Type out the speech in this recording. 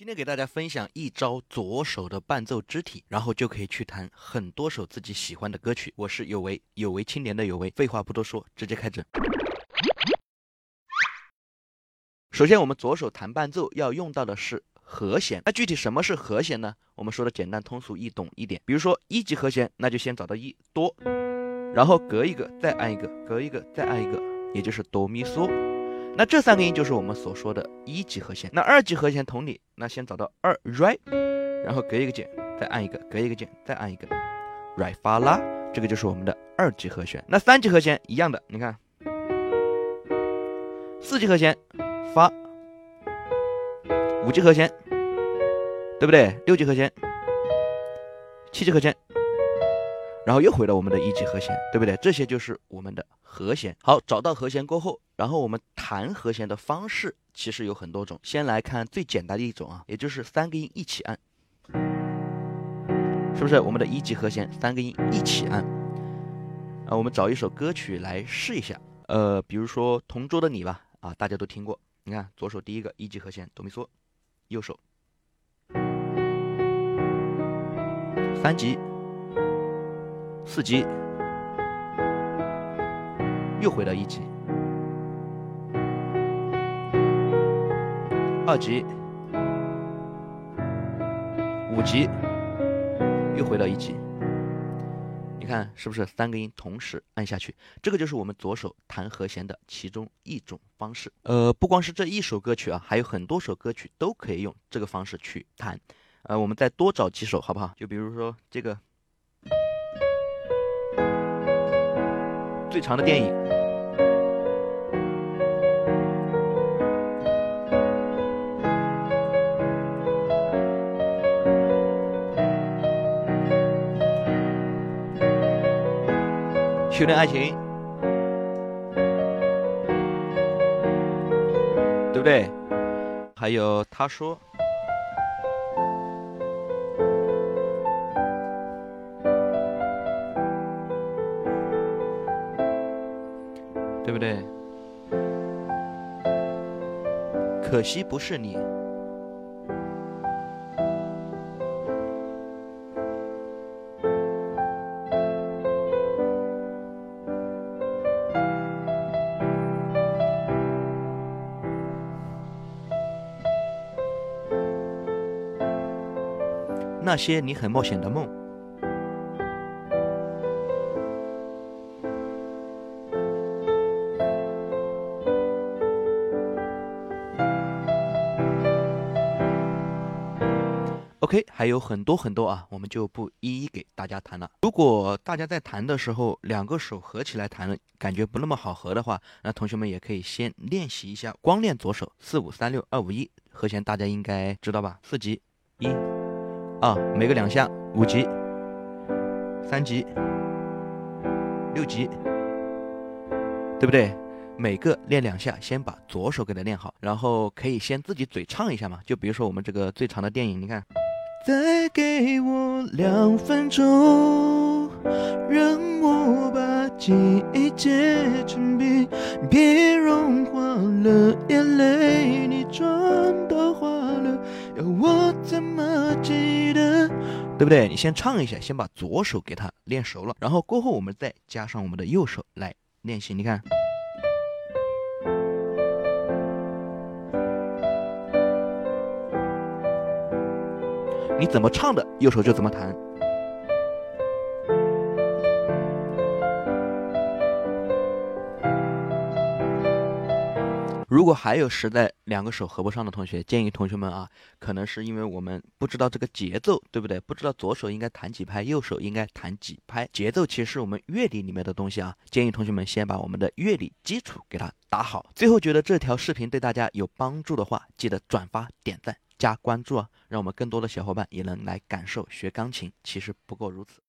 今天给大家分享一招左手的伴奏肢体，然后就可以去弹很多首自己喜欢的歌曲。我是有为，有为青年的有为。废话不多说，直接开整。首先，我们左手弹伴奏要用到的是和弦。那具体什么是和弦呢？我们说的简单通俗易懂一点。比如说一级和弦，那就先找到一哆，然后隔一个再按一个，隔一个再按一个，也就是哆咪嗦。那这三个音就是我们所说的一级和弦。那二级和弦同理，那先找到二 re，然后隔一个键再按一个，隔一个键再按一个，re 发拉，这个就是我们的二级和弦。那三级和弦一样的，你看，四级和弦发，五级和弦，对不对？六级和弦，七级和弦。然后又回到我们的一级和弦，对不对？这些就是我们的和弦。好，找到和弦过后，然后我们弹和弦的方式其实有很多种。先来看最简单的一种啊，也就是三个音一起按，是不是？我们的一级和弦三个音一起按。啊，我们找一首歌曲来试一下。呃，比如说《同桌的你》吧，啊，大家都听过。你看，左手第一个一级和弦哆咪嗦，右手三级。四级，又回到一级，二级，五级，又回到一级。你看是不是三个音同时按下去？这个就是我们左手弹和弦的其中一种方式。呃，不光是这一首歌曲啊，还有很多首歌曲都可以用这个方式去弹。呃，我们再多找几首好不好？就比如说这个。最长的电影，修炼爱情，对不对？还有他说。对不对？可惜不是你。那些你很冒险的梦。OK，还有很多很多啊，我们就不一一给大家弹了。如果大家在弹的时候，两个手合起来弹，感觉不那么好合的话，那同学们也可以先练习一下，光练左手四五三六二五一和弦，大家应该知道吧？四级，一、二，每个两下；五级，三级，六级，对不对？每个练两下，先把左手给它练好，然后可以先自己嘴唱一下嘛。就比如说我们这个最长的电影，你看。再给我两分钟，让我把记忆结成冰，别融化了眼泪，你妆都花了，要我怎么记得？对不对？你先唱一下，先把左手给它练熟了，然后过后我们再加上我们的右手来练习。你看。你怎么唱的，右手就怎么弹。如果还有实在两个手合不上的同学，建议同学们啊，可能是因为我们不知道这个节奏，对不对？不知道左手应该弹几拍，右手应该弹几拍。节奏其实是我们乐理里面的东西啊，建议同学们先把我们的乐理基础给它打好。最后觉得这条视频对大家有帮助的话，记得转发点赞。加关注啊，让我们更多的小伙伴也能来感受学钢琴。其实不过如此。